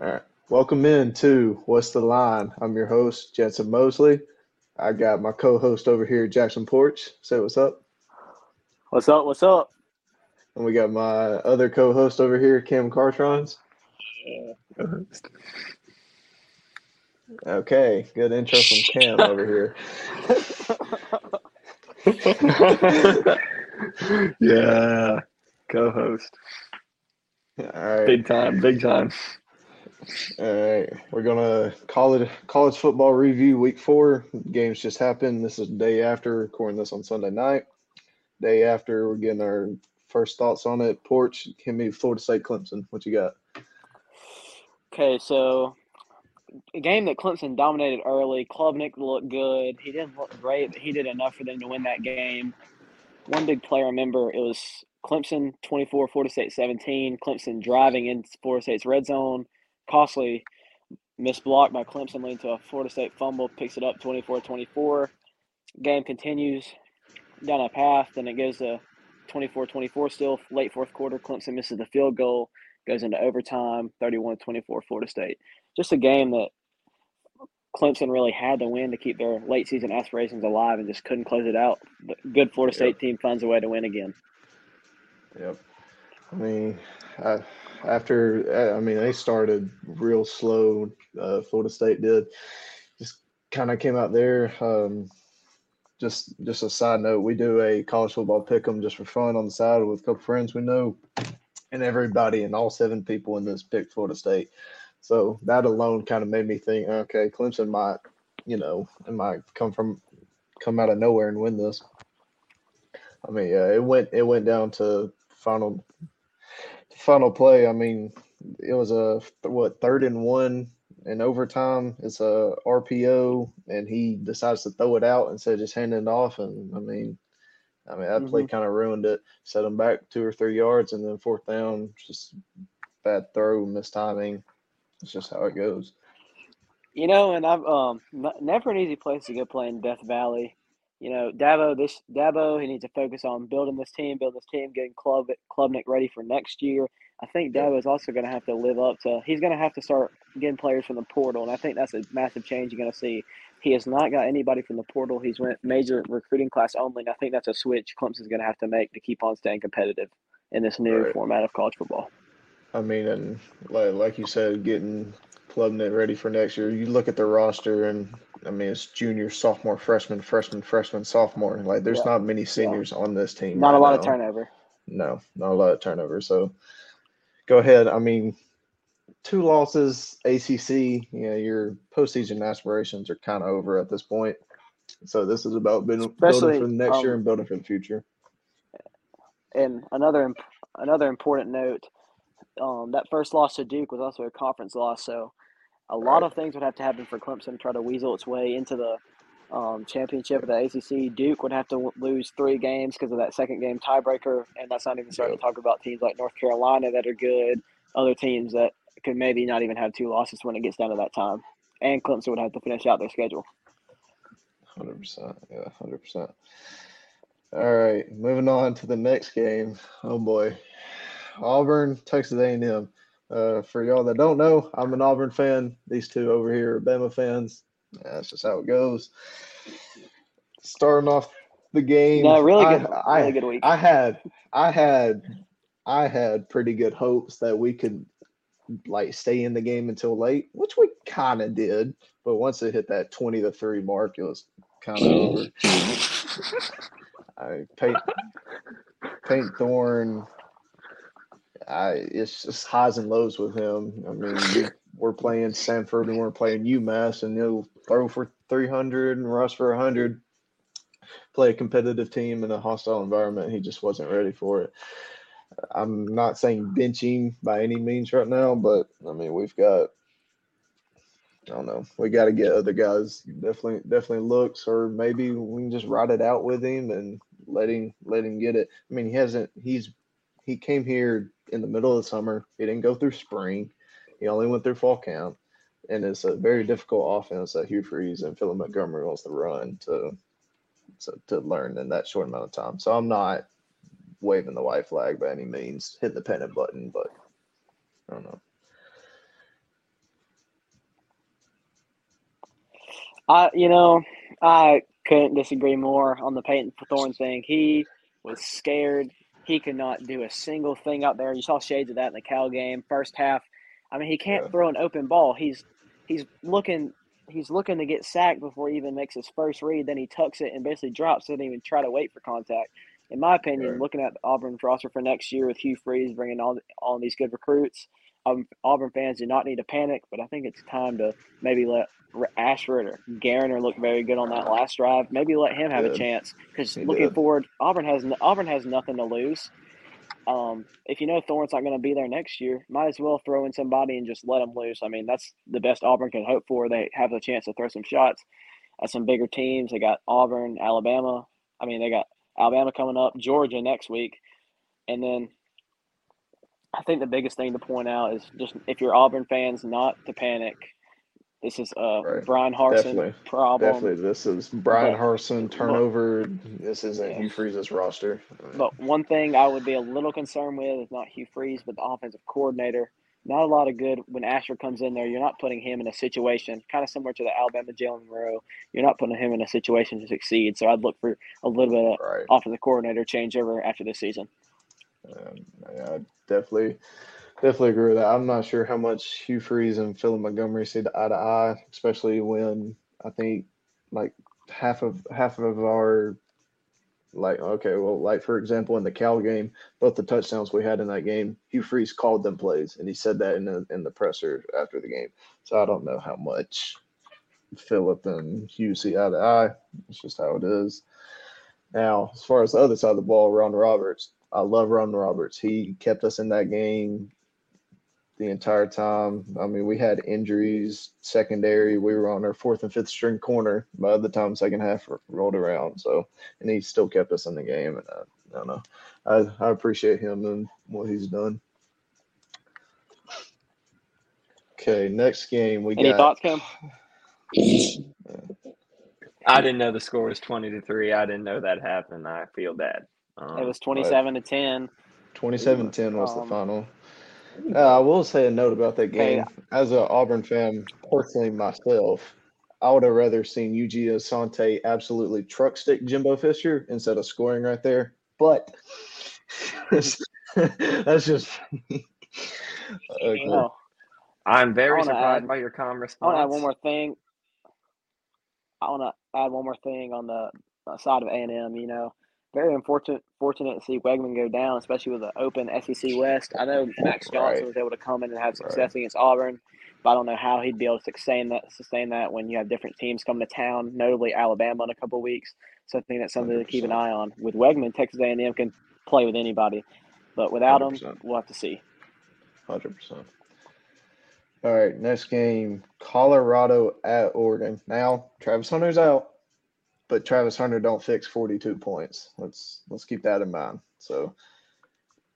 All right. Welcome in to What's the Line? I'm your host, Jantzen Mosley. I got my co host over here, Jackson Porch. Say what's up. What's up? What's up? And we got my other co host over here, Cam Cartrons. Okay, good intro from Cam over here. yeah, co-host. All right. Big time, big time. All right, we're gonna call it college football review week four. Games just happened. This is day after recording this on Sunday night. Day after, we're getting our first thoughts on it. Porch, give me Florida State Clemson. What you got? Okay, so a game that Clemson dominated early. Klubnik looked good. He didn't look great, but he did enough for them to win that game. One big player, remember, it was Clemson 24, Florida State 17. Clemson driving in Florida State's red zone. Costly missed block by Clemson leading to a Florida State fumble, picks it up 24 24. Game continues down a path, then it goes to 24 24 still. Late fourth quarter, Clemson misses the field goal, goes into overtime, 31 24 Florida State. Just a game that Clemson really had to win to keep their late season aspirations alive and just couldn't close it out. But good Florida State team finds a way to win again. Yep. I mean, I, after I mean, they started real slow. Uh, Florida State did. Just kind of came out there. Um, just just a side note, we do a college football pick 'em just for fun on the side with a couple friends we know, and everybody and all seven people in this picked Florida State. So that alone kind of made me think, okay, Clemson might, you know, it might come from come out of nowhere and win this. I mean, yeah, it went it went down to final final play. I mean, it was a what third and one in overtime. It's a RPO, and he decides to throw it out instead of just handing it off. And I mean, I mean that play kind of ruined it. Set him back two or three yards, and then fourth down, just bad throw, missed timing. It's just how it goes. You know, and I've um n- never an easy place to go play in Death Valley. You know, Dabo this Dabo he needs to focus on building this team, building this team, getting Club Klubnik ready for next year. I think. Dabo is also going to have to live up to. He's going to have to start getting players from the portal, and I think that's a massive change you're going to see. He has not got anybody from the portal. He's went major recruiting class only, and I think that's a switch Clemson's going to have to make to keep on staying competitive in this new Right. format of college football. I mean, and like like you said, getting Klubnik ready for next year. You look at the roster, and I mean, it's junior, sophomore, freshman, freshman, freshman, sophomore. Like, there's Yeah. not many seniors on this team. Not a right lot of turnover. No, not a lot of turnover. So go ahead. I mean, two losses, ACC. You know, your postseason aspirations are kind of over at this point. So this is about building, building for the next year um, and building for the future. And another another important note, um, that first loss to Duke was also a conference loss, so a lot Right. of things would have to happen for Clemson to try to weasel its way into the um, championship of the ACC. Duke would have to w- lose three games because of that second game tiebreaker, and that's not even starting Yep. to talk about teams like North Carolina that are good, other teams that could maybe not even have two losses when it gets down to that time, and Clemson would have to finish out their schedule. Hundred percent. Yeah, hundred percent. All right, moving on to the next game. Oh boy, Auburn, Texas A&M. Uh, for y'all that don't know, I'm an Auburn fan. These two over here are Bama fans. Yeah, that's just how it goes. Starting off the game, No, really I- good, I, really good week. I had, I had, I had pretty good hopes that we could like stay in the game until late, which we kind of did. But once it hit that twenty to three mark, it was kind of over. I paint, paint Thorne. I it's just highs and lows with him. I mean, we, we're playing Samford and we're playing UMass, and he'll throw for three hundred and rush for hundred. Play a competitive team in a hostile environment. He just wasn't ready for it. I'm not saying benching by any means right now, but I mean we've got. I don't know. We got to get other guys definitely definitely looks, or maybe we can just ride it out with him and let him let him get it. I mean, he hasn't. He's he came here in the middle of the summer. He didn't go through spring. He only went through fall camp. And it's a very difficult offense that Hugh Freeze and Philip Montgomery wants to run to, to to learn in that short amount of time. So I'm not waving the white flag by any means, hitting the pennant button, but I don't know. I, you know, I couldn't disagree more on the Payton Thorne thing. He was scared he could not do a single thing out there. You saw shades of that in the Cal game. First half, I mean, he can't yeah. throw an open ball. He's he's looking he's looking to get sacked before he even makes his first read. Then he tucks it and basically drops. Doesn't even try to wait for contact. In my opinion, right. looking at Auburn's roster for next year with Hugh Freeze bringing all all these good recruits, um, Auburn fans do not need to panic. But I think it's time to maybe let Ashford or Garner look very good on that last drive. Maybe let him have a chance because looking did. forward, Auburn has Auburn has nothing to lose. Um, if you know Thorne's not going to be there next year, might as well throw in somebody and just let them loose. I mean, that's the best Auburn can hope for. They have the chance to throw some shots at some bigger teams. They got Auburn, Alabama. I mean, they got Alabama coming up, Georgia next week, and then I think the biggest thing to point out is just if you're Auburn fans, not to panic. This is a right. Harsin definitely. problem. Definitely, this is Bryan but, Harsin turnover. But, this isn't yeah. Hugh Freeze's roster. But one thing I would be a little concerned with is not Hugh Freeze, but the offensive coordinator. Not a lot of good when Asher comes in there. You're not putting him in a situation kind of similar to the Alabama Jalen Milroe. You're not putting him in a situation to succeed. So I'd look for a little bit of right. offensive coordinator changeover after this season. Um, yeah, definitely Definitely agree with that. I'm not sure how much Hugh Freeze and Philip Montgomery see eye to eye, especially when I think like half of half of our like okay, well, like for example in the Cal game, both the touchdowns we had in that game, Hugh Freeze called them plays, and he said that in the in the presser after the game. So I don't know how much Philip and Hugh see eye to eye. It's just how it is. Now, as far as the other side of the ball, Ron Roberts, I love Ron Roberts. He kept us in that game the entire time. I mean, we had injuries, secondary. We were on our fourth and fifth string corner by the time second half rolled around. So, and he still kept us in the game. And I, I don't know. I, I appreciate him and what he's done. Okay, next game we Any got. thoughts, Cam? I didn't know the score was twenty to three. I didn't know that happened. I feel bad. Um, it was twenty-seven to ten. 27-10 was um, the final. Uh, I will say a note about that game. As an Auburn fan, personally myself, I would have rather seen Eugene Asante absolutely truck stick Jimbo Fisher instead of scoring right there. But that's just okay. I'm very surprised add, by your calm response. I want to add one more thing. I want to add one more thing on the side of A and M. You know, very unfortunate fortunate to see Weigman go down, especially with an open SEC West. I know Max Johnson right. was able to come in and have success right. against Auburn, but I don't know how he'd be able to sustain that sustain that when you have different teams coming to town, notably Alabama in a couple weeks. So I think that's something 100%. to keep an eye on. With Weigman, Texas A&M can play with anybody, but without 100%. him, we'll have to see. Hundred percent. All right, next game, Colorado at Oregon. Now Travis Hunter's out but Travis Hunter don't fix 42 points. Let's let's keep that in mind. So,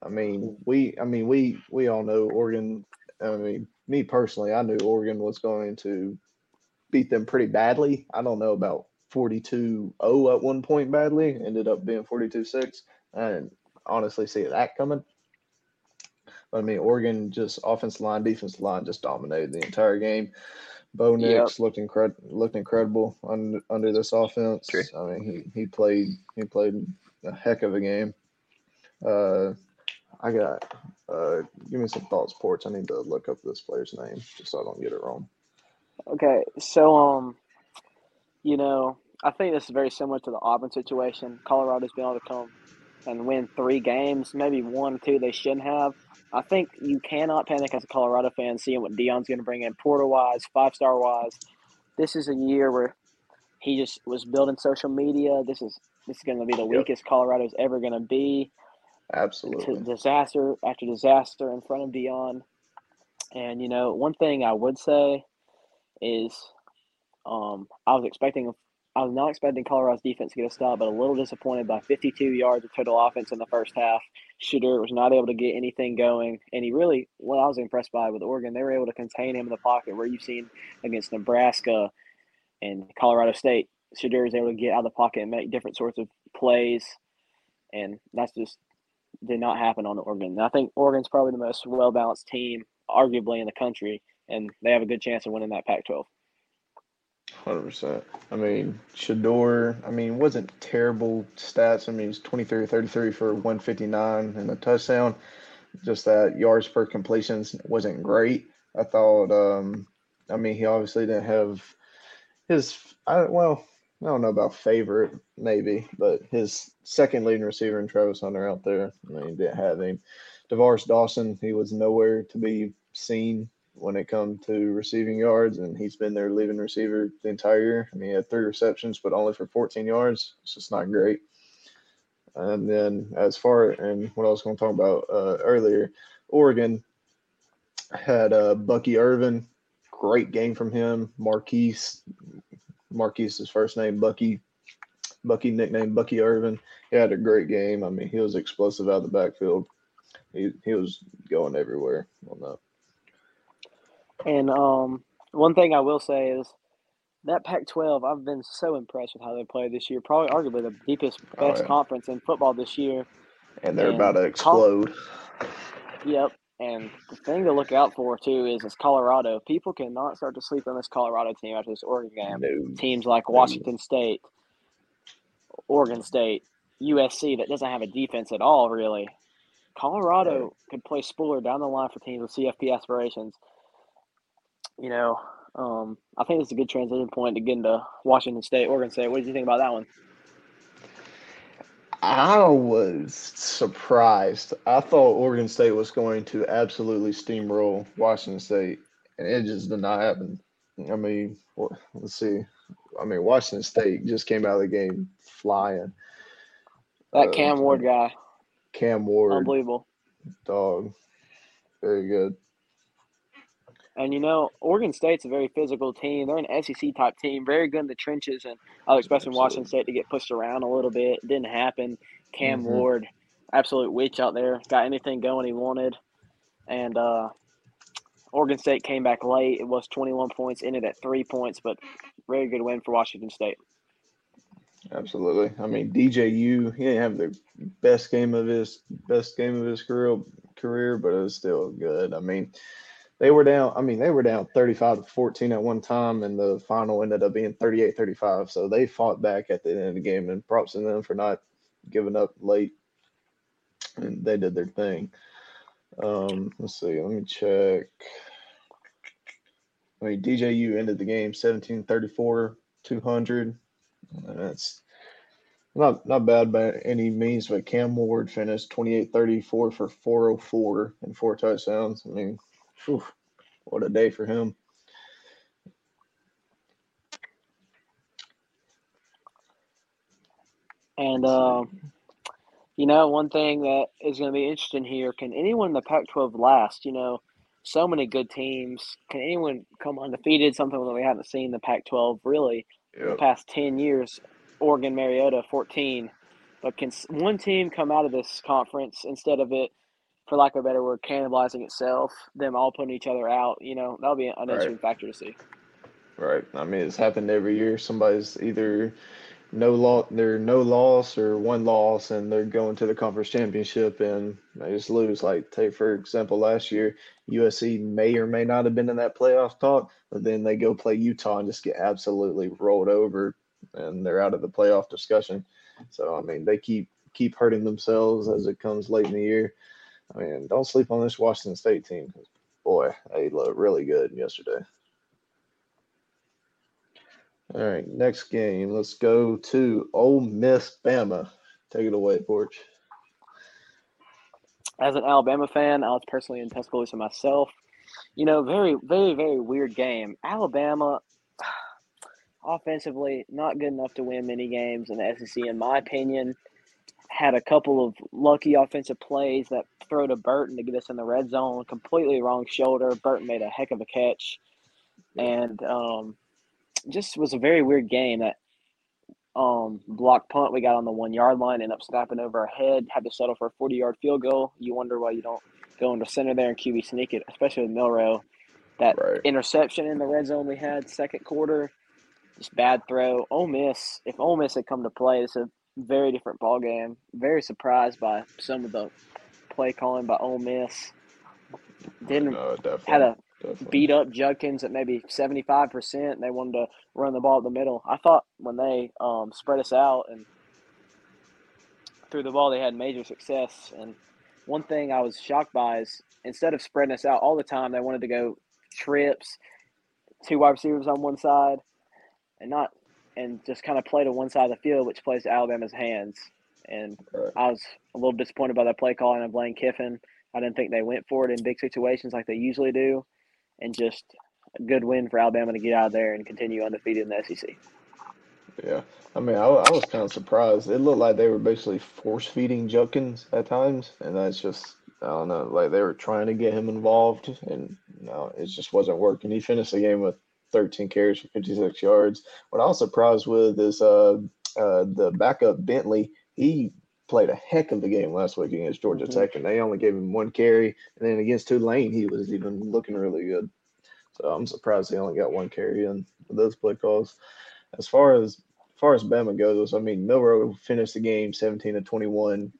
I mean, we I mean we we all know Oregon. I mean, me personally, I knew Oregon was going to beat them pretty badly. I don't know about 42-0 at one point badly. Ended up being 42-6. And honestly see that coming. But I mean, Oregon just offensive line, defensive line just dominated the entire game. Bo Nix yep. looked incredible. Looked incredible under under this offense. True. I mean, he he played he played a heck of a game. Uh, I got. Uh, give me some thoughts, Porch. I need to look up this player's name just so I don't get it wrong. Okay, so um, you know, I think this is very similar to the Auburn situation. Colorado's been able to come and win three games, maybe one two they shouldn't have. I think you cannot panic as a Colorado fan seeing what Deion's going to bring in Porter wise, five star wise. This is a year where he just was building social media. This is this is going to be the yep. weakest Colorado's ever going to be. Absolutely. disaster after disaster in front of Deion. And you know, one thing I would say is um, I was expecting I was not expecting Colorado's defense to get a stop, but a little disappointed by 52 yards of total offense in the first half. Shedeur was not able to get anything going, and he really, what I was impressed by with Oregon, they were able to contain him in the pocket, where you've seen against Nebraska and Colorado State. Shedeur was able to get out of the pocket and make different sorts of plays, and that's just did not happen on Oregon. I think Oregon's probably the most well balanced team, arguably in the country, and they have a good chance of winning that Pac 12. Hundred percent. I mean, Shedeur. I mean, wasn't terrible stats. I mean, he's 23 33 for 159 and a touchdown. Just that yards per completions wasn't great. I thought. Um, I mean, he obviously didn't have his. I well, I don't know about favorite, maybe, but his second leading receiver in Travis Hunter out there. I mean, didn't have him. DeVaris Dawson, he was nowhere to be seen when it come to receiving yards, and he's been their leading receiver the entire year. I mean, he had three receptions, but only for 14 yards. It's just not great. And then as far and what I was going to talk about uh, earlier, Oregon had uh, Bucky Irving, great game from him. Marquise, Marquise's first name Bucky, Bucky nickname Bucky Irving. He had a great game. I mean, he was explosive out of the backfield. He he was going everywhere on that. And um, one thing I will say is that Pac-12. I've been so impressed with how they played this year. Probably, arguably, the deepest, Oh, best yeah. conference in football this year. And they're And about to Col- explode. Yep. And the thing to look out for too is is Colorado. People cannot start to sleep on this Colorado team after this Oregon game. No. Teams like Washington State, Oregon State, USC that doesn't have a defense at all, really. Colorado Right. could play Spooler down the line for teams with CFP aspirations. You know, um, I think it's a good transition point to get into Washington State, Oregon State. What did you think about that one? I was surprised. I thought Oregon State was going to absolutely steamroll Washington State, and it just did not happen. I mean, let's see. I mean, Washington State just came out of the game flying. That Uh, Cam Ward guy, Cam Ward, unbelievable. dog, very good. And you know, Oregon State's a very physical team. They're an SEC type team, very good in the trenches, and I was expecting Washington State to get pushed around a little bit. It didn't happen. Cam Mhm. Ward, absolute witch out there, got anything going he wanted, and uh, Oregon State came back late. It was 21 points, ended at three points, but very good win for Washington State. Absolutely. I mean, DJU, he didn't have the best game of his best game of his career career, but it was still good. I mean, they were down, I mean, they were down 35 to 14 at one time, and the final ended up being 38 35. So they fought back at the end of the game, and props to them for not giving up late. And they did their thing. Um, let's see, let me check. I mean, DJU ended the game 17 34, 200. That's not not bad by any means, but Cam Ward finished 28-34 for 404 and four touchdowns. I mean, phew, what a day for him. And uh, you know, one thing that is going to be interesting here: can anyone in the Pac-12 last? You know, so many good teams. Can anyone come undefeated? Something that we haven't seen the Pac-12 really the past ten years. Oregon, Mariota, fourteen. But can one team come out of this conference instead of it, for lack of a better word, cannibalizing itself? Them all putting each other out. You know, that'll be an interesting factor to see. Right. I mean, it's happened every year. Somebody's either no loss, they're no loss or one loss, and they're going to the conference championship and they just lose. Like, take for example, last year, USC may or may not have been in that playoff talk, but then they go play Utah and just get absolutely rolled over, and they're out of the playoff discussion. So, I mean, they keep keep hurting themselves as it comes late in the year. I mean, don't sleep on this Washington State team. Boy, they look really good yesterday. All right, next game. Let's go to Ole Miss Bama. Take it away, Porch. as an Alabama fan, I was personally in Tuscaloosa myself. You know, very, very, very weird game. Alabama, offensively, not good enough to win many games in the SEC, in my opinion. Had a couple of lucky offensive plays that throw to Burton to get us in the red zone. Completely wrong shoulder. Burton made a heck of a catch, and um, just was a very weird game. That um, block punt we got on the one yard line, ended up snapping over our head, had to settle for a 40 yard field goal. You wonder why you don't go into center there and QB sneak it, especially with Milroe. That Right. interception in the red zone we had second quarter, just bad throw. Ole Miss, if Ole Miss had come to play, it's a very different ball game. Very surprised by some of the play calling by Ole Miss. Didn't No, definitely. had a Definitely. beat up Judkins at maybe seventy five percent. They wanted to run the ball at the middle. I thought when they um, spread us out and threw the ball, they had major success. And one thing I was shocked by is instead of spreading us out all the time, they wanted to go trips, two wide receivers on one side, and not and just kind of play to one side of the field, which plays to Alabama's hands. And Right. I was a little disappointed by that play calling of Lane Kiffin. I didn't think they went for it in big situations like they usually do, and just a good win for Alabama to get out of there and continue undefeated in the SEC. Yeah, I mean, I, I was kind of surprised. It looked like they were basically force feeding Judkins at times, and that's just I don't know, like they were trying to get him involved, and no, it just wasn't working. He finished the game with 13 carries for 56 yards. What I was surprised with is uh, uh, the backup Bentley. He played a heck of a game last week against Georgia Mhm. Tech, and they only gave him one carry, and then against Tulane, he was even looking really good. So I'm surprised he only got one carry in with those play calls. As far as as far as Bama goes, I mean Milroe finished the game 17 to 21,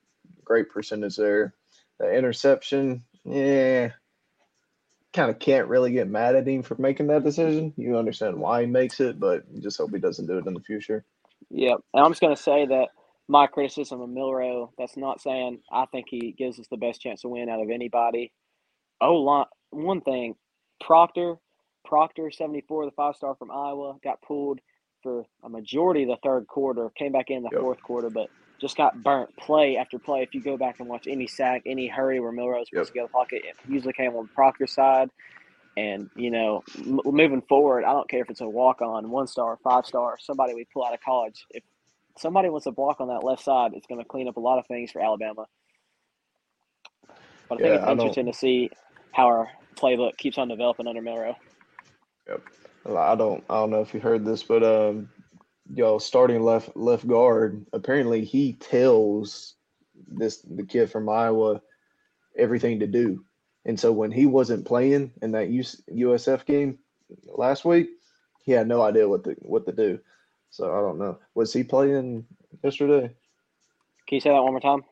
great percentage there. The interception, yeah, kind of can't really get mad at him for making that decision. You understand why he makes it, but you just hope he doesn't do it in the future. Yeah, And I'm just going to say that my criticism of Milroe, that's not saying I think he gives us the best chance to win out of anybody. Oh, one thing, Proctor, Proctor, 74, the five star from Iowa, got pulled for a majority of the third quarter, came back in the Yep. fourth quarter, but just got burnt play after play. If you go back and watch any sack, any hurry where Milroe was supposed Yep. to get the pocket, it usually came on Proctor's side. And, you know, m- moving forward, I don't care if it's a walk on, one star, five star, somebody we pull out of college. If somebody wants to block on that left side, it's going to clean up a lot of things for Alabama. But I think Yeah, it's I don't- interesting to see how our playbook keeps on developing under Milroe. Yep. I don't I don't know if you heard this, but um yo starting left left guard, apparently he tells this the kid from Iowa everything to do. And so when he wasn't playing in that US, USF game last week, he had no idea what to what to do. So I don't know. Was he playing yesterday? Can you say that one more time?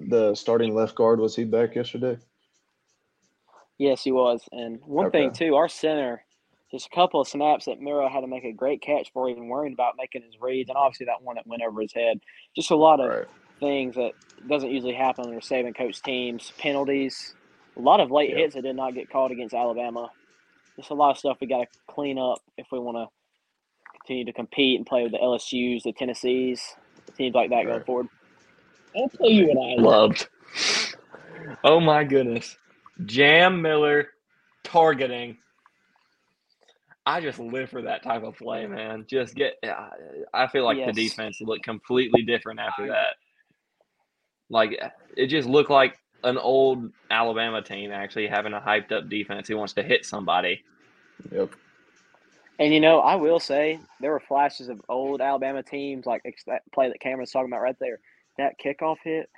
The starting left guard was he back yesterday? Yes, he was. And one thing too, our center, just a couple of snaps that Milroe had to make a great catch for, even worrying about making his reads, and obviously that one that went over his head. Just a lot of Right. things that doesn't usually happen under Saban coach teams. Penalties, a lot of late Yep. hits that did not get called against Alabama. Just a lot of stuff we got to clean up if we want to continue to compete and play with the LSU's, the Tennessees, teams like that going forward. I'll tell you what I Loved. Oh my goodness. Jam Miller targeting. I just live for that type of play, man. Just get. I- I feel like Yes. the defense looked completely different after that. Like it just looked like an old Alabama team actually having a hyped up defense who wants to hit somebody. Yep. And you know, I will say there were flashes of old Alabama teams, like ex- that play that Cameron's talking about right there. That kickoff hit,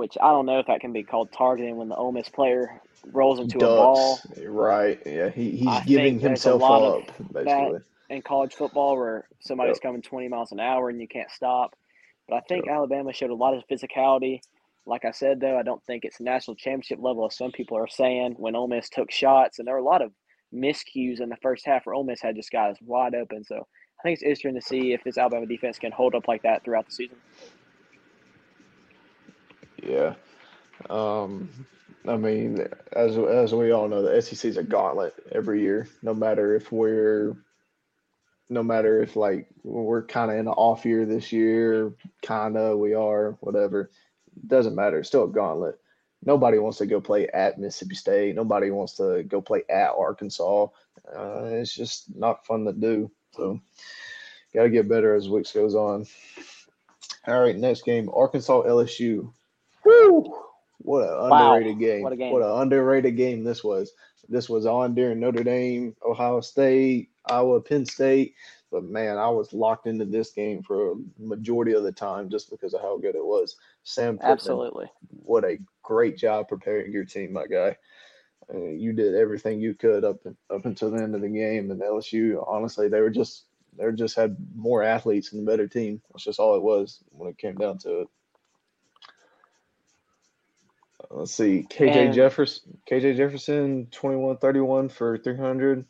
which I don't know if that can be called targeting when the Ole Miss player rolls into a ball Right. Yeah. He, he's I giving think there's a himself up, basically. in college football where somebody's Yep. coming 20 miles an hour and you can't stop. But I think Yep. Alabama showed a lot of physicality. Like I said, though, I don't think it's national championship level, as some people are saying, when Ole Miss took shots. And there were a lot of miscues in the first half where Ole Miss had just guys wide open. So I think it's interesting to see if this Alabama defense can hold up like that throughout the season. Yeah. Um, I mean, as as we all know, the SEC is a gauntlet every year. No matter if we're, no matter if like we're kind of in an off year this year, kind of we are, whatever. Doesn't matter. It's still a gauntlet. Nobody wants to go play at Mississippi State. Nobody wants to go play at Arkansas. Uh, it's just not fun to do. So, got to get better as weeks goes on. All right, next game, Arkansas LSU. Woo! What an Wow, underrated game. what a game. What an underrated game this was. This was on during Notre Dame, Ohio State, Iowa, Penn State. But man, I was locked into this game for a majority of the time just because of how good it was. Sam Pittman, Absolutely. what a great job preparing your team, my guy. Uh, you did everything you could up up until the end of the game, and LSU, honestly, they were just they just had more athletes and a better team. That's just all it was when it came down to it. Let's see, KJ And- Jefferson. KJ Jefferson, 21 31 for 300.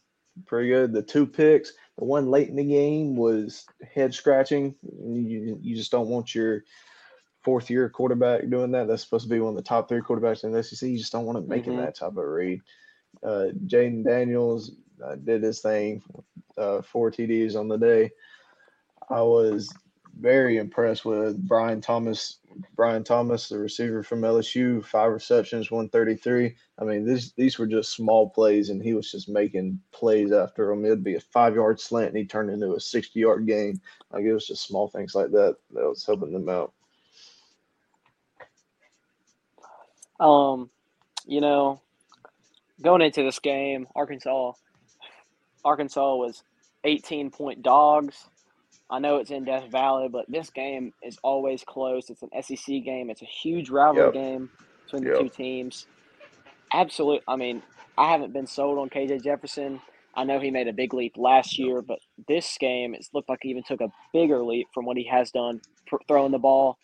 Pretty good. The two picks, the one late in the game was head scratching. You, you just don't want your fourth year quarterback doing that. That's supposed to be one of the top three quarterbacks in the SEC. You just don't want him making Mhm. that type of read. Uh, Jayden Daniels uh, did his thing, uh, four TDs on the day. I was very impressed with Brian Thomas. Brian Thomas, the receiver from LSU, five receptions, 133. I mean, these these were just small plays, and he was just making plays after them. It'd be a five yard slant, and he turned into a 60 yard gain. Like it was just small things like that that was helping them out. Um, you know, going into this game, Arkansas, Arkansas was 18 point dogs. I know it's in Death Valley, but this game is always close. It's an SEC game. It's a huge rivalry Yep. game between the Yep. two teams. Absolute. I mean, I haven't been sold on KJ Jefferson. I know he made a big leap last year, but this game it's looked like he even took a bigger leap from what he has done throwing the ball.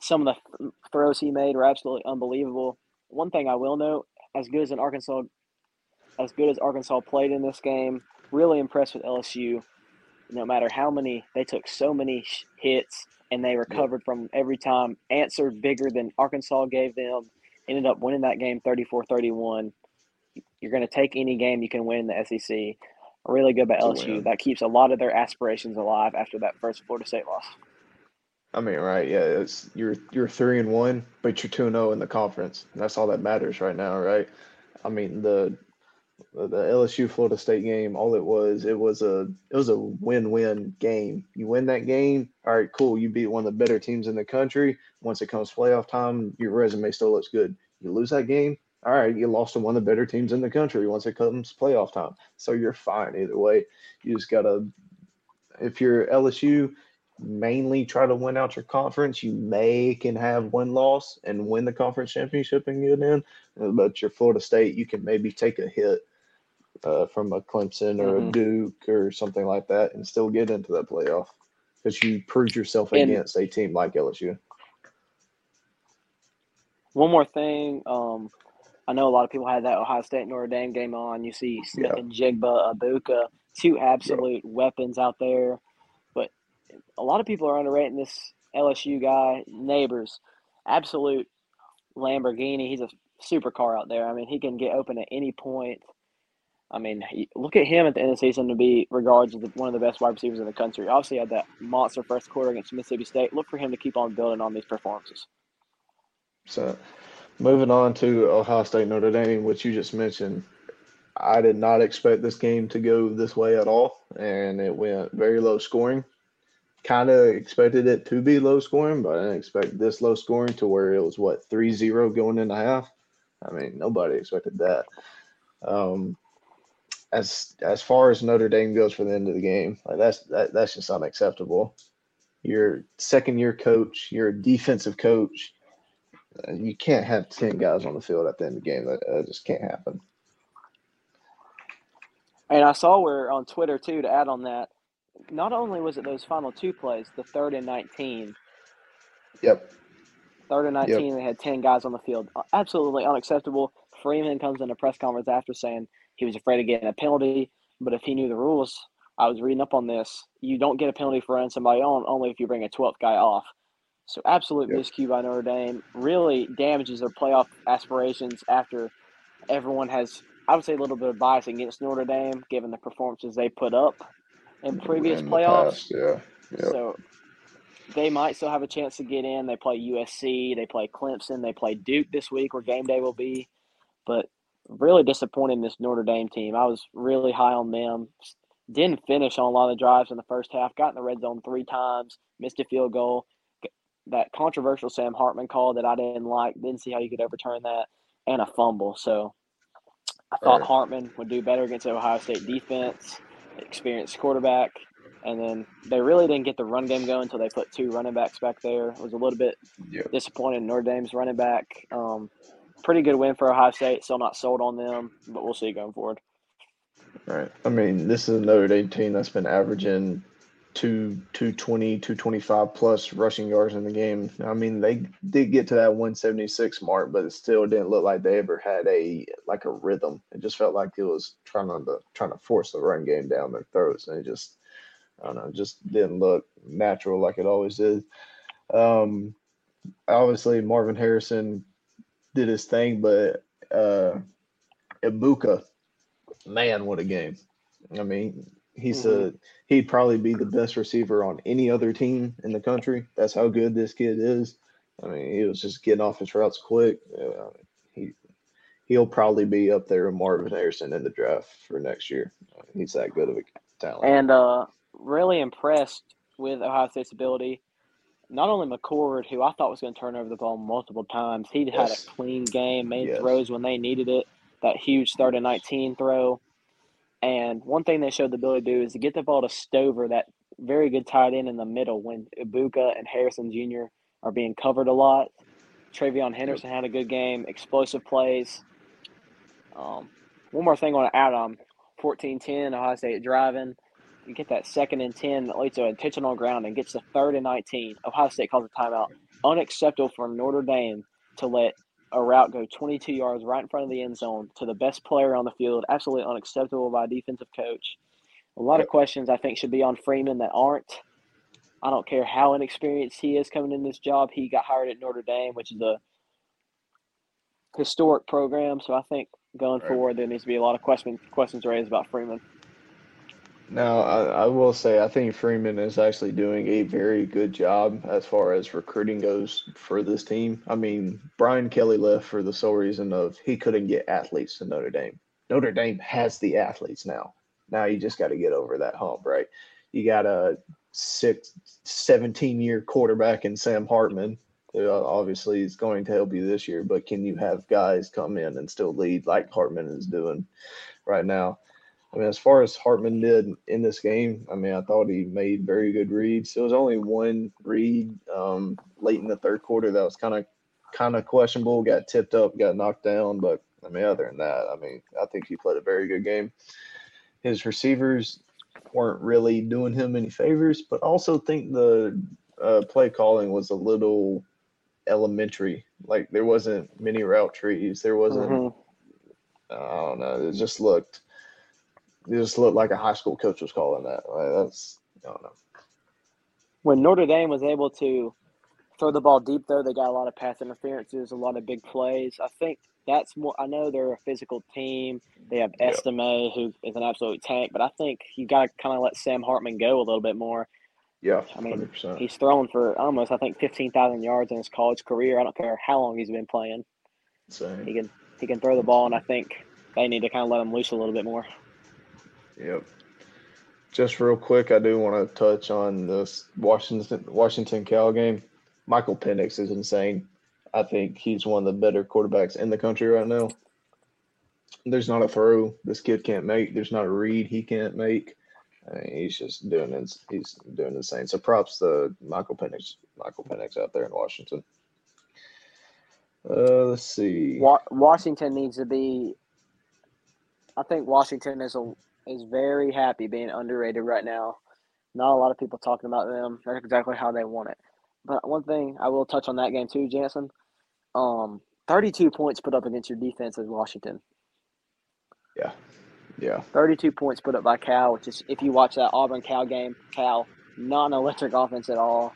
Some of the th- throws he made were absolutely unbelievable. One thing I will note, as good as an Arkansas, as good as Arkansas played in this game, really impressed with LSU. No matter how many, they took so many hits and they recovered from every time. Answered bigger than Arkansas gave them. Ended up winning that game 34-31. You're going to take any game you can win in the SEC. Really good by LSU. That keeps a lot of their aspirations alive after that first Florida State loss. I mean, right? Yeah, it's you're you're three and one, but you're two and zero in the conference. That's all that matters right now, right? I mean, the the LSU Florida State game, all it was, it was a it was a win-win game. You win that game, all right, cool. You beat one of the better teams in the country. Once it comes playoff time, your resume still looks good. You lose that game, all right, you lost to one of the better teams in the country once it comes playoff time. So you're fine either way. You just gotta if you're LSU, mainly try to win out your conference. You may can have one loss and win the conference championship and get in, Uh, but your Florida State, you can maybe take a hit uh, from a Clemson or Mhm. a Duke or something like that and still get into that playoff because you proved yourself And- against a team like LSU. One more thing, um, I know a lot of people had that Ohio State Notre Dame game on. You see Smith Yeah. and Njigba, Egbuka, two absolute weapons out there. A lot of people are underrating this LSU guy, Nabers, absolute Lamborghini. He's a supercar out there. I mean, he can get open at any point. I mean, look at him at the end of the season to be regarded as one of the best wide receivers in the country. Obviously, had that monster first quarter against Mississippi State. Look for him to keep on building on these performances. So, moving on to Ohio State Notre Dame, which you just mentioned, I did not expect this game to go this way at all, and it went very low scoring. Kind of expected it to be low scoring, but I didn't expect this low scoring to where it was what 3-0 going into half. I mean, nobody expected that. Um, as as far as Notre Dame goes for the end of the game, like that's that, that's just unacceptable. You're second year coach, you're a defensive coach you can't have 10 guys on the field at the end of the game. That, that just can't happen. And I saw where on Twitter too to add on that. Not only was it those final two plays, the third and nineteen, Yep. third and nineteen, they had ten guys on the field. Absolutely unacceptable. Freeman comes in a press conference after saying he was afraid of getting a penalty, but if he knew the rules, I was reading up on this. You don't get a penalty for running somebody on only if you bring a twelfth guy off. So absolute Yep. miscue by Notre Dame really damages their playoff aspirations after everyone has, I would say, a little bit of bias against Notre Dame given the performances they put up in previous In playoffs. past, yeah. Yep. So they might still have a chance to get in. They play USC, they play Clemson, they play Duke this week where game day will be. But really disappointed in this Notre Dame team. I was really high on them. Didn't finish on a lot of the drives in the first half. Got in the red zone three times, missed a field goal. That controversial Sam Hartman call that I didn't like. Didn't see how you could overturn that, and a fumble. So I thought Right. Hartman would do better against the Ohio State defense, experienced quarterback. And then they really didn't get the run game going until they put two running backs back there. It was a little bit Yep. disappointed in Notre Dame's running back. Um, pretty good win for Ohio State. Still not sold on them, but we'll see going forward. Right. I mean, this is a Notre Dame team that's been averaging two, 220, 225 plus rushing yards in the game. I mean, they did get to that 176 mark, but it still didn't look like they ever had a like a rhythm. It just felt like it was trying to trying to force the run game down their throats, and it just I don't know, just didn't look natural like it always did. Um, obviously, Marvin Harrison did his thing, but uh, Egbuka, man, what a game! I mean, he's Mhm. a he'd probably be the best receiver on any other team in the country. That's how good this kid is. I mean, he was just getting off his routes quick. Uh, he he'll probably be up there with Marvin Harrison in the draft for next year. He's that good of a talent. And uh, really impressed with Ohio State's ability. Not only McCord, who I thought was going to turn over the ball multiple times, he had Yes. a clean game, made Yes. throws when they needed it. That huge third and 19 throw. And one thing they showed the ability to do is to get the ball to Stover, that very good tight end in the middle when Egbuka and Harrison Jr. are being covered a lot. TreVeyon Henderson had a good game, explosive plays. Um, one more thing I want to add on 14 10, Ohio State driving. You get that second and 10 that leads to intentional ground and gets the third and 19. Ohio State calls a timeout. Unacceptable for Notre Dame to let a route go 22 yards right in front of the end zone to the best player on the field. Absolutely unacceptable by a defensive coach. A lot of questions I think should be on Freeman that aren't. I don't care how inexperienced he is coming in this job. He got hired at Notre Dame, which is a historic program. So I think going Right. forward, there needs to be a lot of question, questions raised about Freeman. Now, I, I will say, I think Freeman is actually doing a very good job as far as recruiting goes for this team. I mean, Brian Kelly left for the sole reason of he couldn't get athletes to Notre Dame. Notre Dame has the athletes now. Now you just got to get over that hump, right? You got a six, 17 year quarterback in Sam Hartman. who uh, obviously is going to help you this year, but can you have guys come in and still lead like Hartman is doing right now? I mean, as far as Hartman did in this game, I mean, I thought he made very good reads. There was only one read um, late in the third quarter that was kind of kind of questionable. Got tipped up, got knocked down, but I mean, other than that, I mean, I think he played a very good game. His receivers weren't really doing him any favors, but also think the uh, play calling was a little elementary. Like there wasn't many route trees. There wasn't. Mhm. I don't know. It just looked. It just looked like a high school coach was calling that. Like, that's I don't know. When Notre Dame was able to throw the ball deep, though, they got a lot of pass interferences, a lot of big plays. I think that's more. I know they're a physical team. They have Yeah. Estime, who is an absolute tank, but I think you got to kind of let Sam Hartman go a little bit more. Yeah, I mean, hundred percent. He's thrown for almost, I think, fifteen thousand yards in his college career. I don't care how long he's been playing. Same. He can he can throw the ball, and I think they need to kind of let him loose a little bit more. Yep. Just real quick, I do want to touch on this Washington Washington Cal game. Michael Penix is insane. I think he's one of the better quarterbacks in the country right now. There's not a throw this kid can't make. There's not a read he can't make. I mean, he's just doing ins He's doing insane. So props to Michael Penix. Michael Penix out there in Washington. Uh, let's see. Wa- Washington needs to be. I think Washington is a is very happy being underrated right now. Not a lot of people talking about them. That's exactly how they want it. But one thing I will touch on that game too, Jantzen. Um, thirty-two points put up against your defense is Washington. Yeah, yeah, Thirty-two points put up by Cal, which is if you watch that Auburn Cal game, Cal not an electric offense at all.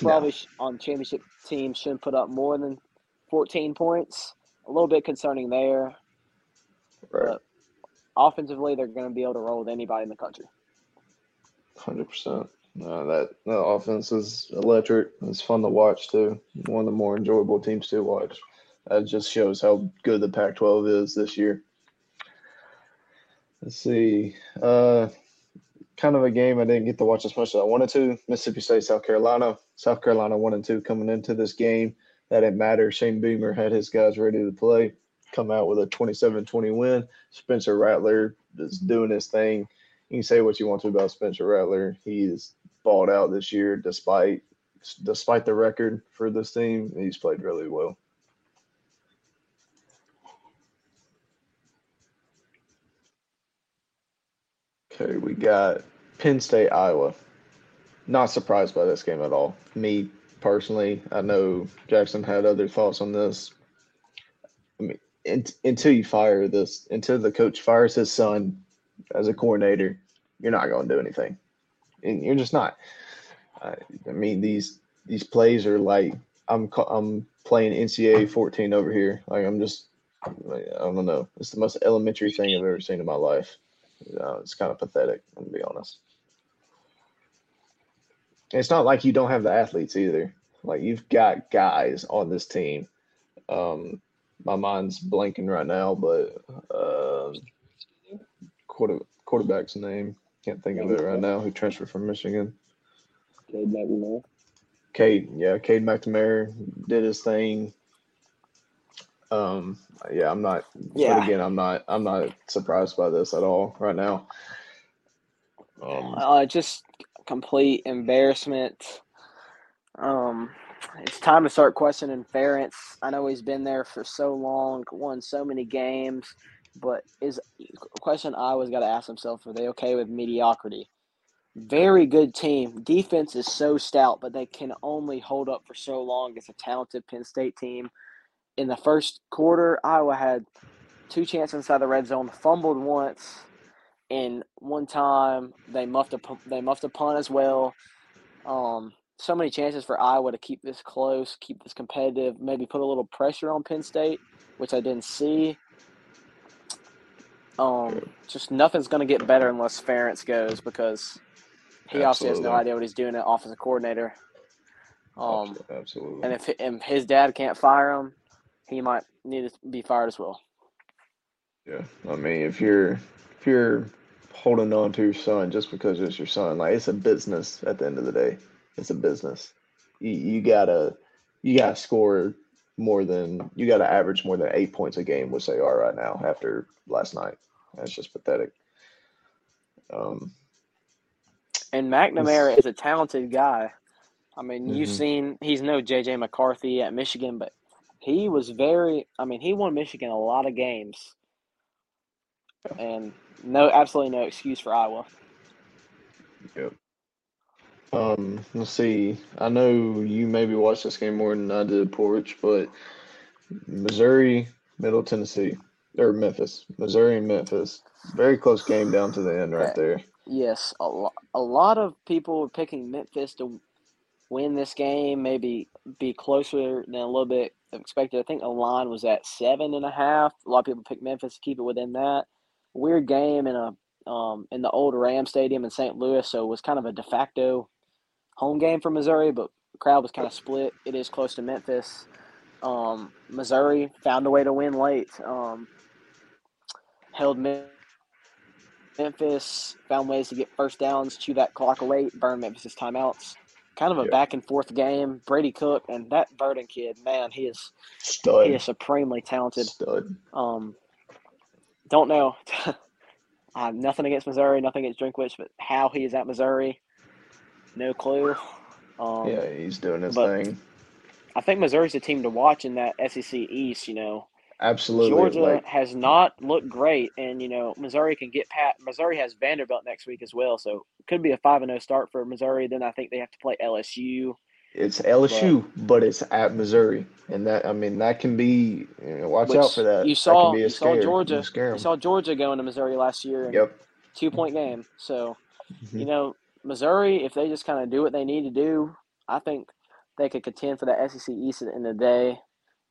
Probably sh on championship teams shouldn't put up more than fourteen points. A little bit concerning there. right. But offensively, they're going to be able to roll with anybody in the country. Hundred percent. That the offense is electric. It's fun to watch too. One of the more enjoyable teams to watch. That just shows how good the Pac-12 is this year. Let's see. Uh, kind of a game I didn't get to watch as much as I wanted to. Mississippi State, South Carolina. South Carolina one and two coming into this game. That didn't matter. Shane Beamer had his guys ready to play. Come out with a 27-20 win. Spencer Rattler is mm-hmm. doing his thing you can say what you want to about Spencer Rattler. He's balled out this year despite despite the record for this team. He's played really well. Okay, we got Penn State, Iowa. not surprised by this game at all. Me personally, I know Jackson had other thoughts on this. Until you fire this, until the coach fires his son as a coordinator, you're not going to do anything. And you're just not. I, mean, these these plays are like I'm I'm playing NCAA 14 over here. Like I'm just I don't know. It's the most elementary thing I've ever seen in my life. Uh, it's kind of pathetic. I'm gonna be honest. It's not like you don't have the athletes either. Like you've got guys on this team. Um, my mind's blanking right now, but uh, quarter quarterback's name can't think of it right now. Who transferred from Michigan? Cade McNamara. Cade, yeah, Cade McNamara did his thing. Um, yeah, I'm not. Yeah. But again, I'm not. I'm not surprised by this at all right now. Um, Uh, just complete embarrassment. Um, it's time to start questioning Ferentz. I know he's been there for so long, won so many games, but is a question Iowa's got to ask himself: Are they okay with mediocrity? Very good team. Defense is so stout, but they can only hold up for so long. It's a talented Penn State team. In the first quarter, Iowa had two chances inside the red zone, fumbled once, and one time they muffed a they muffed a punt as well. Um, so many chances for Iowa to keep this close, keep this competitive, maybe put a little pressure on Penn State, which I didn't see. Um, just nothing's going to get better unless Ferentz goes because he obviously has no idea what he's doing at offensive coordinator. Um, absolutely. and if if his dad can't fire him, he might need to be fired as well. Yeah, I mean, if you're if you're holding on to your son just because it's your son, like it's a business at the end of the day. It's a business. You you gotta you gotta score more than you gotta average more than eight points a game, which they are right now after last night. That's just pathetic. Um, And McNamara is a talented guy. I mean, you've Mhm. seen he's no JJ McCarthy at Michigan, but he was very. I mean, he won Michigan a lot of games, and no, absolutely no excuse for Iowa. Um, let's see. I know you maybe watched this game more than I did, Porch, but Missouri, Middle Tennessee, or Memphis, Missouri and Memphis, very close game down to the end right there. Yes, a lot. A lot of people were picking Memphis to win this game, maybe be closer than a little bit expected. I think the line was at seven and a half. A lot of people picked Memphis to keep it within that. Weird game in a um, in the old Ram Stadium in St. Louis, so it was kind of a de facto home game for Missouri, but the crowd was kind of split. It is close to Memphis. Um, Missouri found a way to win late. Um, held Memphis, found ways to get first downs, chew that clock late, burn Memphis' timeouts. Kind of a Yeah. back and forth game. Brady Cook and that Burden kid, man, he is Stud. he is supremely talented. Stud. Um, don't know. I have nothing against Missouri, nothing against Drinkwitz, but how he is at Missouri, no clue. Um, Yeah, he's doing his thing. I think Missouri's a team to watch in that SEC East. You know, Absolutely. Georgia like, has not looked great, and you know Missouri can get pat. Missouri has Vanderbilt next week as well, so it could be a five and zero start for Missouri. Then I think they have to play LSU. it's LSU, but it's at Missouri, and that I mean that can be. You know, watch out for that. You that saw can be a you saw. Georgia. You scare You 'em. saw Georgia going to Missouri last year, Yep. two point game. So Mhm. you know Missouri, if they just kind of do what they need to do, I think they could contend for the SEC East at the end of the day.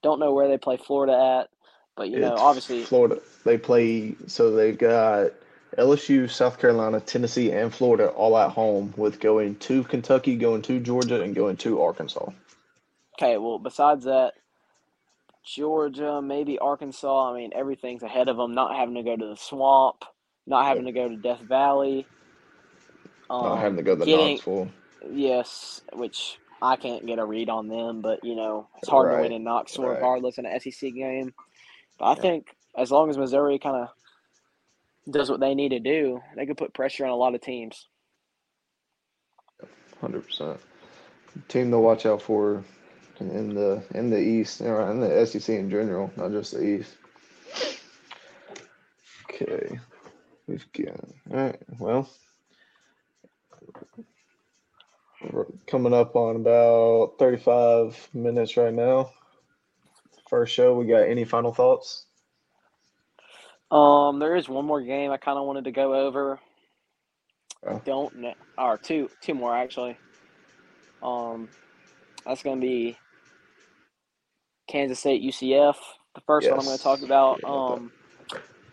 Don't know where they play Florida at, but you know It's obviously Florida. They play so they've got LSU, South Carolina, Tennessee, and Florida all at home, with going to Kentucky, going to Georgia, and going to Arkansas. Okay, well, besides that, Georgia, maybe Arkansas. I mean, everything's ahead of them. Not having to go to the swamp, not having to go to Death Valley. Um, Not having to go to the getting- Knoxville. Yes, which I can't get a read on them, but you know it's hard to Right, win in Knoxville right. regardless in an SEC game. But I Yeah. think as long as Missouri kind of does what they need to do, they could put pressure on a lot of teams. Hundred percent. Team to watch out for in the in the East, or in the SEC in general, not just the East. Okay, we've got all right. Well, We're coming up on about 35 minutes right now. First show, we got any final thoughts? Um, there is one more game I kind of wanted to go over. Oh. Don't know, or two, two more actually. Um, that's gonna be Kansas State UCF. The first one I'm going to talk about. Yeah. Um,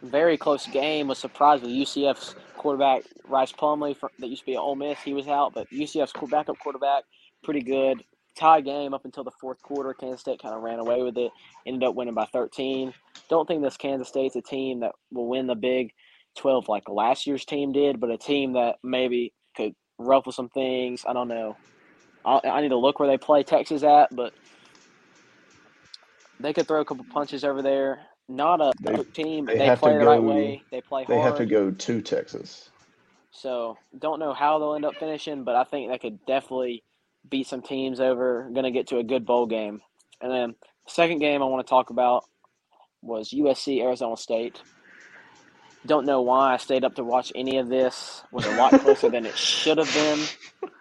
very close game. Was surprised with UCF's quarterback Rhys Plumlee that used to be at Ole Miss. He was out, but UCF's backup quarterback pretty good. Tie game up until the fourth quarter. Kansas State kind of ran away with it. Ended up winning by 13. Don't think this Kansas State's a team that will win the Big 12 like last year's team did, but a team that maybe could ruffle some things. I don't know. I, I need to look where they play Texas at, but they could throw a couple punches over there. Not a They- team, but they they, have to play the right go- way. They play hard. They hard. have to go to Texas. So don't know how they'll end up finishing, but I think they could definitely beat some teams over. Going to get to a good bowl game. And then second game I want to talk about was USC Arizona State. Don't know why I stayed up to watch any of this. Was a lot closer than it should have been.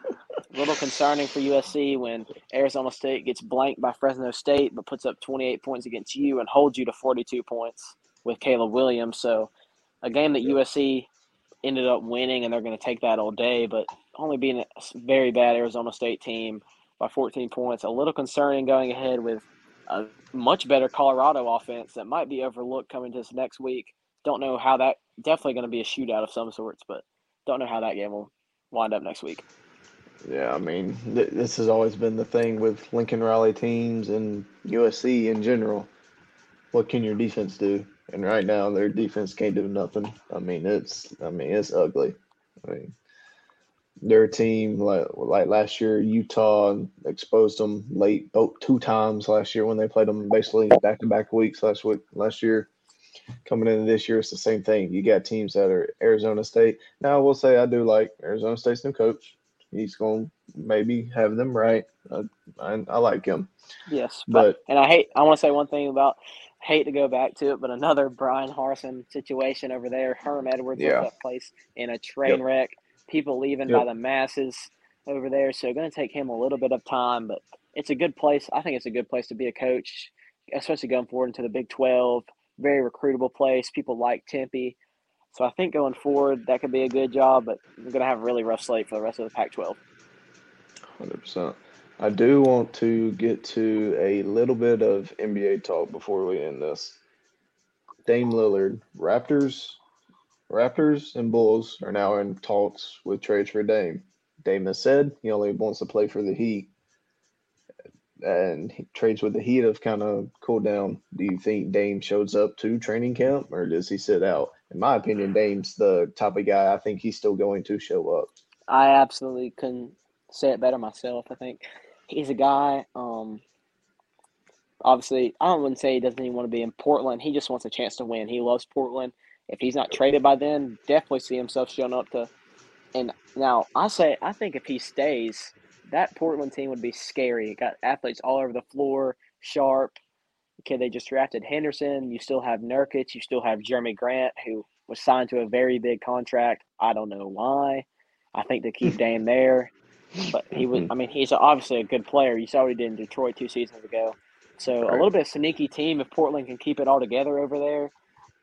Little concerning for USC when Arizona State gets blanked by Fresno State, but puts up 28 points against you and holds you to 42 points with Caleb Williams. So a game that USC ended up winning, and they're going to take that all day. But only being a very bad Arizona State team by 14 points, a little concerning going ahead with a much better Colorado offense that might be overlooked coming to this next week. Don't know how that definitely going to be a shootout of some sorts, but don't know how that game will wind up next week. Yeah, I mean, th- this has always been the thing with Lincoln Riley teams and USC in general. What can your defense do? And right now, their defense can't do nothing. I mean, it's I mean, it's ugly. I mean, their team like like last year, Utah exposed them late both two times last year when they played them basically back to back weeks last week last year. Coming into this year, it's the same thing. You got teams that are Arizona State. Now, I will say I do like Arizona State's new coach. He's going to maybe have them right. I, I, I like him. Yes, But and I hate. I want to say one thing about. Hate to go back to it, but another Brian Harsin situation over there. Herm Edwards Yeah. that place in a train Yep. wreck. People leaving by the masses over there. So going to take him a little bit of time, but it's a good place. I think it's a good place to be a coach, especially going forward into the Big Twelve. Very recruitable place. People like Tempe. So I think going forward that could be a good job, but we're going to have a really rough slate for the rest of the Pac-12. Hundred percent. I do want to get to a little bit of NBA talk before we end this. Dame Lillard, Raptors, Raptors and Bulls are now in talks with trades for Dame. Dame has said he only wants to play for the Heat, and he, trades with the Heat have kind of cooled down. Do you think Dame shows up to training camp, or does he sit out? In my opinion, Dame's the type of guy. I think he's still going to show up. I absolutely couldn't say it better myself. I think he's a guy. Um, obviously, I wouldn't say he doesn't even want to be in Portland. He just wants a chance to win. He loves Portland. If he's not traded by then, definitely see himself showing up to. And now I say I think if he stays, that Portland team would be scary. It Got athletes all over the floor, sharp. Okay, they just drafted Henderson. You still have Nurkic. You still have Jerami Grant, who was signed to a very big contract. I don't know why. I think to keep Dame there, but he was. I mean, he's obviously a good player. You saw what he did in Detroit two seasons ago. So a little bit of sneaky team if Portland can keep it all together over there.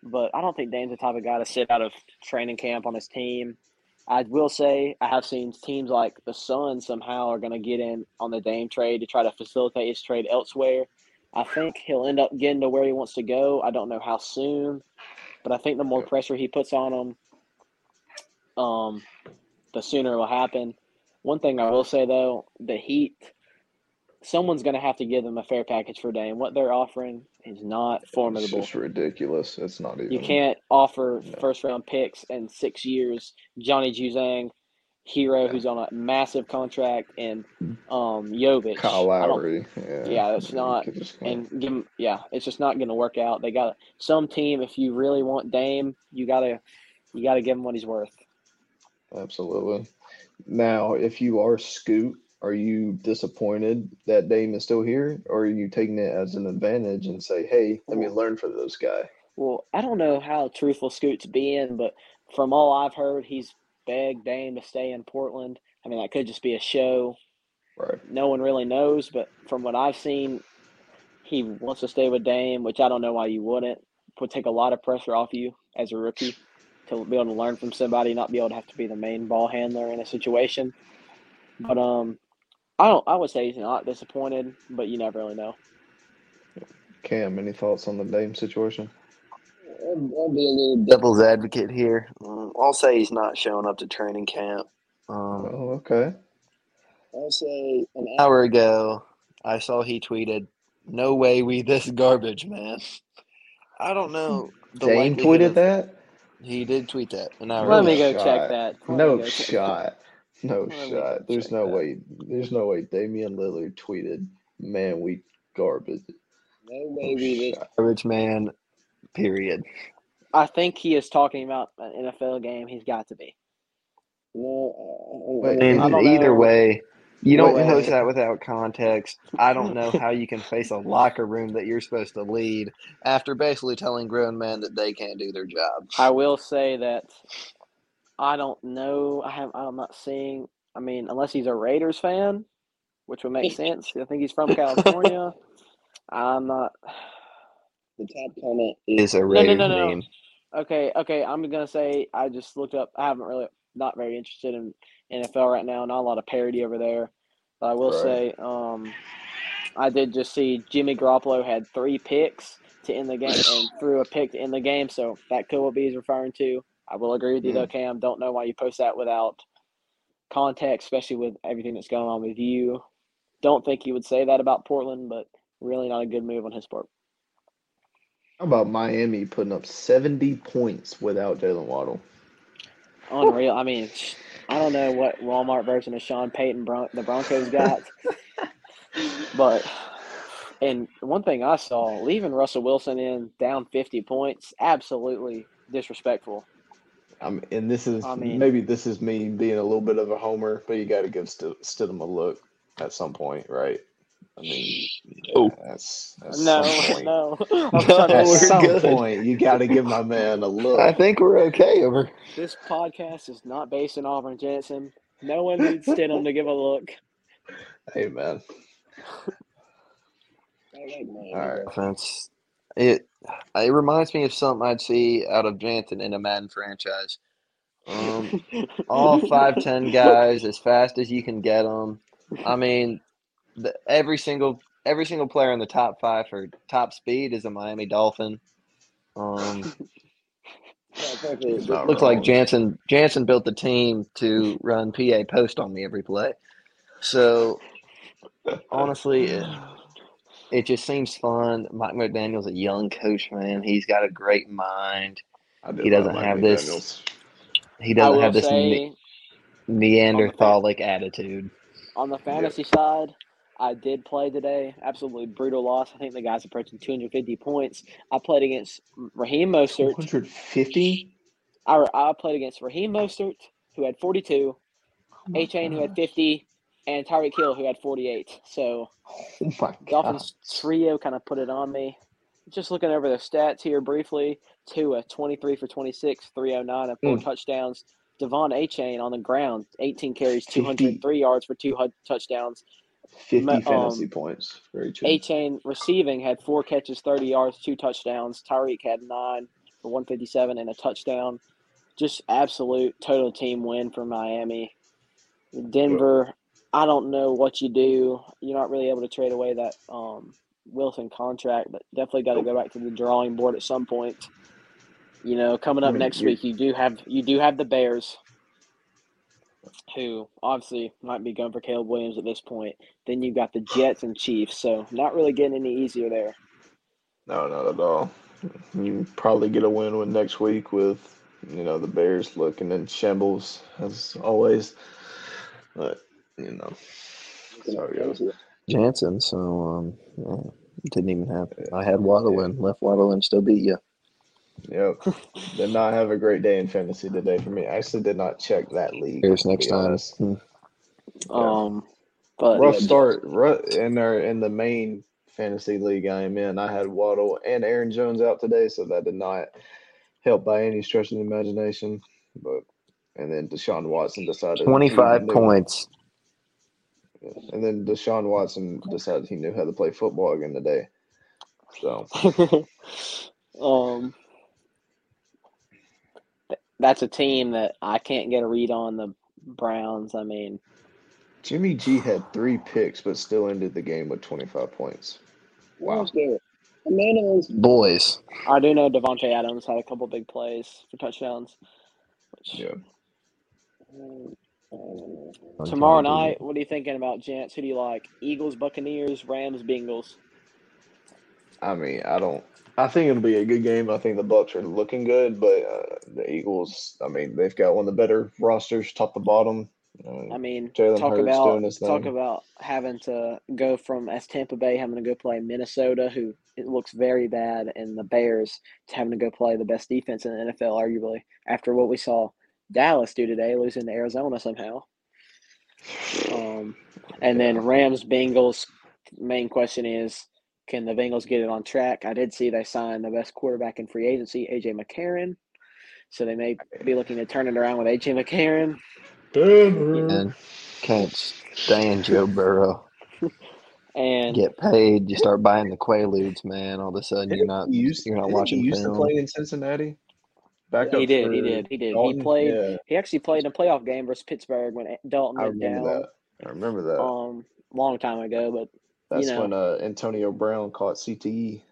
But I don't think Dame's the type of guy to sit out of training camp on his team. I will say I have seen teams like the Suns somehow are going to get in on the Dame trade to try to facilitate his trade elsewhere. I think he'll end up getting to where he wants to go. I don't know how soon, but I think the more pressure he puts on him, um, the sooner it will happen. One thing I will say though, the Heat, someone's going to have to give them a fair package for Dame. What they're offering is not It's formidable. just ridiculous. It's not even. You can't offer No. first round picks in six years. Johnny Juzang, Herro Yeah. who's on a massive contract, and um Jovic. Kyle Lowry. Yeah, Yeah, that's not- And give kinda- and give 'em- yeah, it's just not going to work out. They got some team. If you really want Dame, you gotta you gotta give him what he's worth. Absolutely. Now, if you are Scoot, are you disappointed that Dame is still here, or are you taking it as an advantage and say, "Hey, let me learn from this guy"? Well, I don't know how truthful Scoot's being, but from all I've heard, he's begged Dame to stay in Portland. I mean, that could just be a show. Right. No one really knows, but from what I've seen, he wants to stay with Dame, which I don't know why you wouldn't. Would take a lot of pressure off you as a rookie to be able to learn from somebody, not be able to have to be the main ball handler in a situation. But um, I don't. I would say he's not disappointed, but you never really know. Cam, any thoughts on the Dame situation? I'll, I'll be a little devil's advocate here. Um, I'll say he's not showing up to training camp. Um, Oh, okay. I'll say an hour ago, I saw he tweeted, "No way we this garbage, man." I don't know. The Dame likelihood tweeted of- that? He did tweet that an hour Let ago. me go shot. check that. Let No go check- shot. No Let shot. There's no that. way. There's no way Damian Lillard tweeted, "Man, we garbage." No No way we this garbage, man. Period. I think he is talking about an NFL game. He's got to be. No, Wait, I mean, I don't either know. way, you don't wait, post that without context. I don't know how you can face a locker room that you're supposed to lead after basically telling grown men that they can't do their job. I will say that I don't know. I have. I'm not seeing. I mean, unless he's a Raiders fan, which would make sense. I think he's from California. I'm not. The top comment is a no, Raiders no, no. meme. Okay, okay. I'm gonna say I just looked up. I haven't really not very interested in NFL right now. Not a lot of parody over there. But I will Right. say, um, I did just see Jimmy Garoppolo had three picks to end the game and threw a pick to end the game. So that could what he's referring to. I will agree with you though, Cam. Don't know why you post that without context, especially with everything that's going on with you. Don't think he would say that about Portland, but really not a good move on his part. How about Miami putting up 70 points without Jaylen Waddle? Unreal. I mean, I don't know what Walmart version of Sean Payton Bron- the Broncos got, but and one thing I saw, leaving Russell Wilson in down 50 points, absolutely disrespectful. I'm, and this is I mean- maybe this is me being a little bit of a homer, but you got to give St- Stidham a look at some point, right? I mean, No. that's, that's No, some point. no. I'm No, trying to At some good. point, you got to give my man a look. I think we're okay over. This podcast is not based in Auburn Jantzen. No one needs Stidham to give a look. Hey, man. All right. offense. It it reminds me of something I'd see out of Jantzen in a Madden franchise. Um, all five ten guys as fast as you can get them. I mean, the, every single every single player in the top five for top speed is a Miami Dolphin. Um, He's not looks like. Jantzen Jantzen built the team to run PA post on me every play. So honestly, it, it just seems fun. Mike McDaniel's a young coach, man. He's got a great mind. Do he doesn't have this- McDaniels. He doesn't have this ne- Neanderthalic attitude. on the fantasy side, I did play today. Absolutely brutal loss. I think the guy's approaching 250 points. I played against Raheem Mostert. 250? I, I played against Raheem Mostert, who had 42, Achane, who had 50, and Tyreek Hill, who had 48. So Oh. Dolphins trio kind of put it on me. Just looking over the stats here briefly Tua, 23 for 26, 309, and four Mm. touchdowns. Devon Achane on the ground, 18 carries, 50. 203 yards for two touchdowns. 50 Ma- fantasy um, points. Very true. Achane receiving had four catches, 30 yards, two touchdowns. Tyreek had nine for 157 and a touchdown. Just absolute total team win for Miami. Denver, I don't know what you do. You're not really able to trade away that um, Wilson contract, but definitely got to go back to the drawing board at some point. You know, coming I up mean, next week, you do have you do have the Bears, who obviously might be going for Caleb Williams at this point. Then you've got the Jets and Chiefs, so not really getting any easier there. No, not at all. You probably get a win with next week with, you know, the Bears looking in shambles as always. But, you know, so it. Jantzen, so um, yeah, didn't even have. I had Waddle in, left Waddle in, still beat you. Yep. did not have a great day in fantasy today for me. I actually did not check that league. Here's to next time. honest. Hmm. Um, but Rough yeah, start ru- in our in the main fantasy league I am in. I had Waddle and Aaron Jones out today, so that did not help by any stretch of the imagination. But and then Deshaun Watson decided 25 points. and then Deshaun Watson decided he knew how to play football again today. So um, th- that's a team that I can't get a read on. The Browns. I mean, Jimmy G had three picks, but still ended the game with 25 points. Wow. Boys. I do know Davante Adams had a couple big plays for touchdowns. Which, Yeah. Tomorrow night, what are you thinking about, gents? Who do you like? Eagles, Buccaneers, Rams, Bengals. I mean, I don't. I think it'll be a good game. I think the Bucks are looking good, but uh, the Eagles. I mean, they've got one of the better rosters, top to bottom. Uh, I mean, Jalen talk Hurts about talk thing. about having to go from as Tampa Bay having to go play Minnesota, who it looks very bad, and the Bears to having to go play the best defense in the NFL, arguably after what we saw Dallas do today, losing to Arizona somehow. Um, and then Rams, Bengals. Main question is, can the Bengals get it on track? I did see they signed the best quarterback in free agency, AJ McCarron. So they may be looking to turn it around with AJ McCarron. And can't stand Joe Burrow. And Get paid. You start buying the Quaaludes, man. All of a sudden, you're not. Used, you're not watching He used film. to play in Cincinnati. Back he up did, for he did, he did. He played. Yeah, He actually played in a playoff game versus Pittsburgh when Dalton I went remember down. that. I remember that. Um, long time ago, but That's know. when uh, Antonio Brown caught. CTE.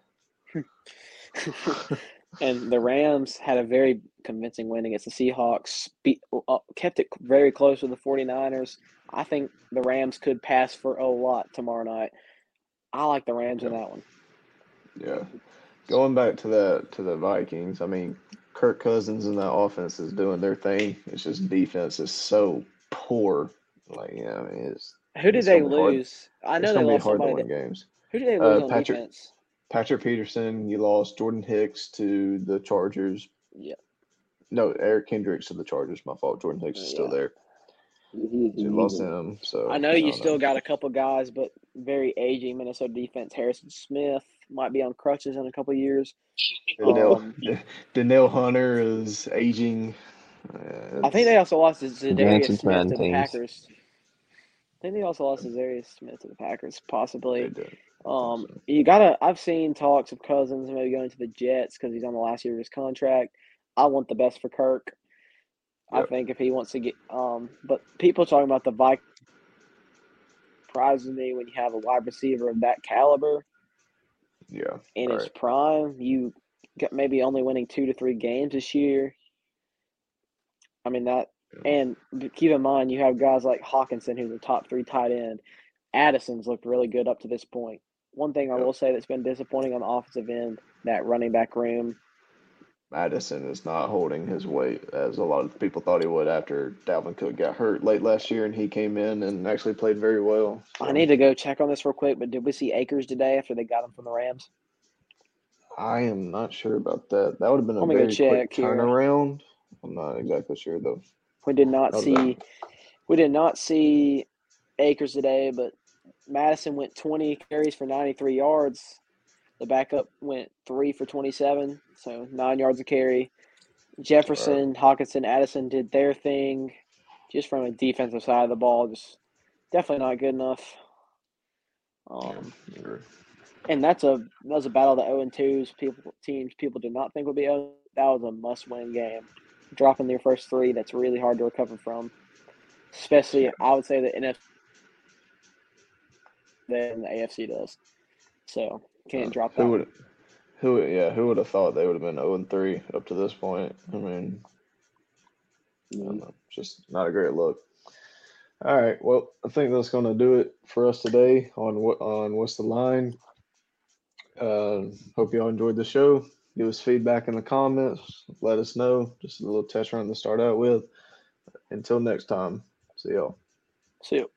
and the Rams had a very convincing win against the Seahawks. Be, uh, kept it very close with the 49ers. I think the Rams could pass for a lot tomorrow night. I like the Rams in that one. Yeah. Going back to the to the Vikings, I mean, Kirk Cousins and that offense is doing their thing. It's just defense is so poor. Like, yeah, I mean, it's Who did It's they gonna hard. lose? I know it's they gonna be lost hard to win that- games. who did they Uh, lose on Patrick- defense? Patrick Peterson, you lost Jordan Hicks to the Chargers. Yeah. No, Eric Kendricks to the Chargers. My fault. Jordan Hicks is still there. So you lost him. So I know you don't still got a couple guys, but very aging Minnesota defense. Harrison Smith might be on crutches in a couple years. Danielle, Um, Danielle Hunter is aging. Uh, I think they also lost to Zadarius Advancing Smith to the teams. Packers. I think they also lost to Smith to the Packers, possibly. Um, you gotta. I've seen talks of Cousins maybe going to the Jets because he's on the last year of his contract. I want the best for Kirk. I think if he wants to get, um, but people talking about the Vikings surprises me when you have a wide receiver of that caliber Yeah. in his Right. prime. You get maybe only winning two to three games this year. I mean that, and keep in mind you have guys like Hockenson, who's a top three tight end. Addison's looked really good up to this point. One thing I will say that's been disappointing on the offensive end, that running back room. Mattison is not holding his weight as a lot of people thought he would after Dalvin Cook got hurt late last year and he came in and actually played very well. I need to go check on this real quick, but did we see Akers today after they got him from the Rams? I am not sure about that. That would have been a Let me go very quick here. turnaround. I'm not exactly sure though. We did not That was see, we did not see Akers today, but Mattison went 20 carries for 93 yards. The backup went three for 27, so nine yards a carry. Jefferson, Hockenson, Addison did their thing, just from a defensive side of the ball. Just definitely not good enough. Um, Sure. and that's a that was a battle the 0 and 2s. People teams people did not think would be 0. That was a must win game. Dropping their first three, that's really hard to recover from. Especially, I would say the NFC than the AFC does. So can't Uh, drop that. Who would who yeah, who would have thought they would have been 0 and 3 up to this point? I mean, know, just not a great look. All right, well, I think that's going to do it for us today on what on what's the line. Uh, hope y'all enjoyed the show. Give us feedback in the comments. Let us know. Just a little test run to start out with. Until next time, see y'all. See you.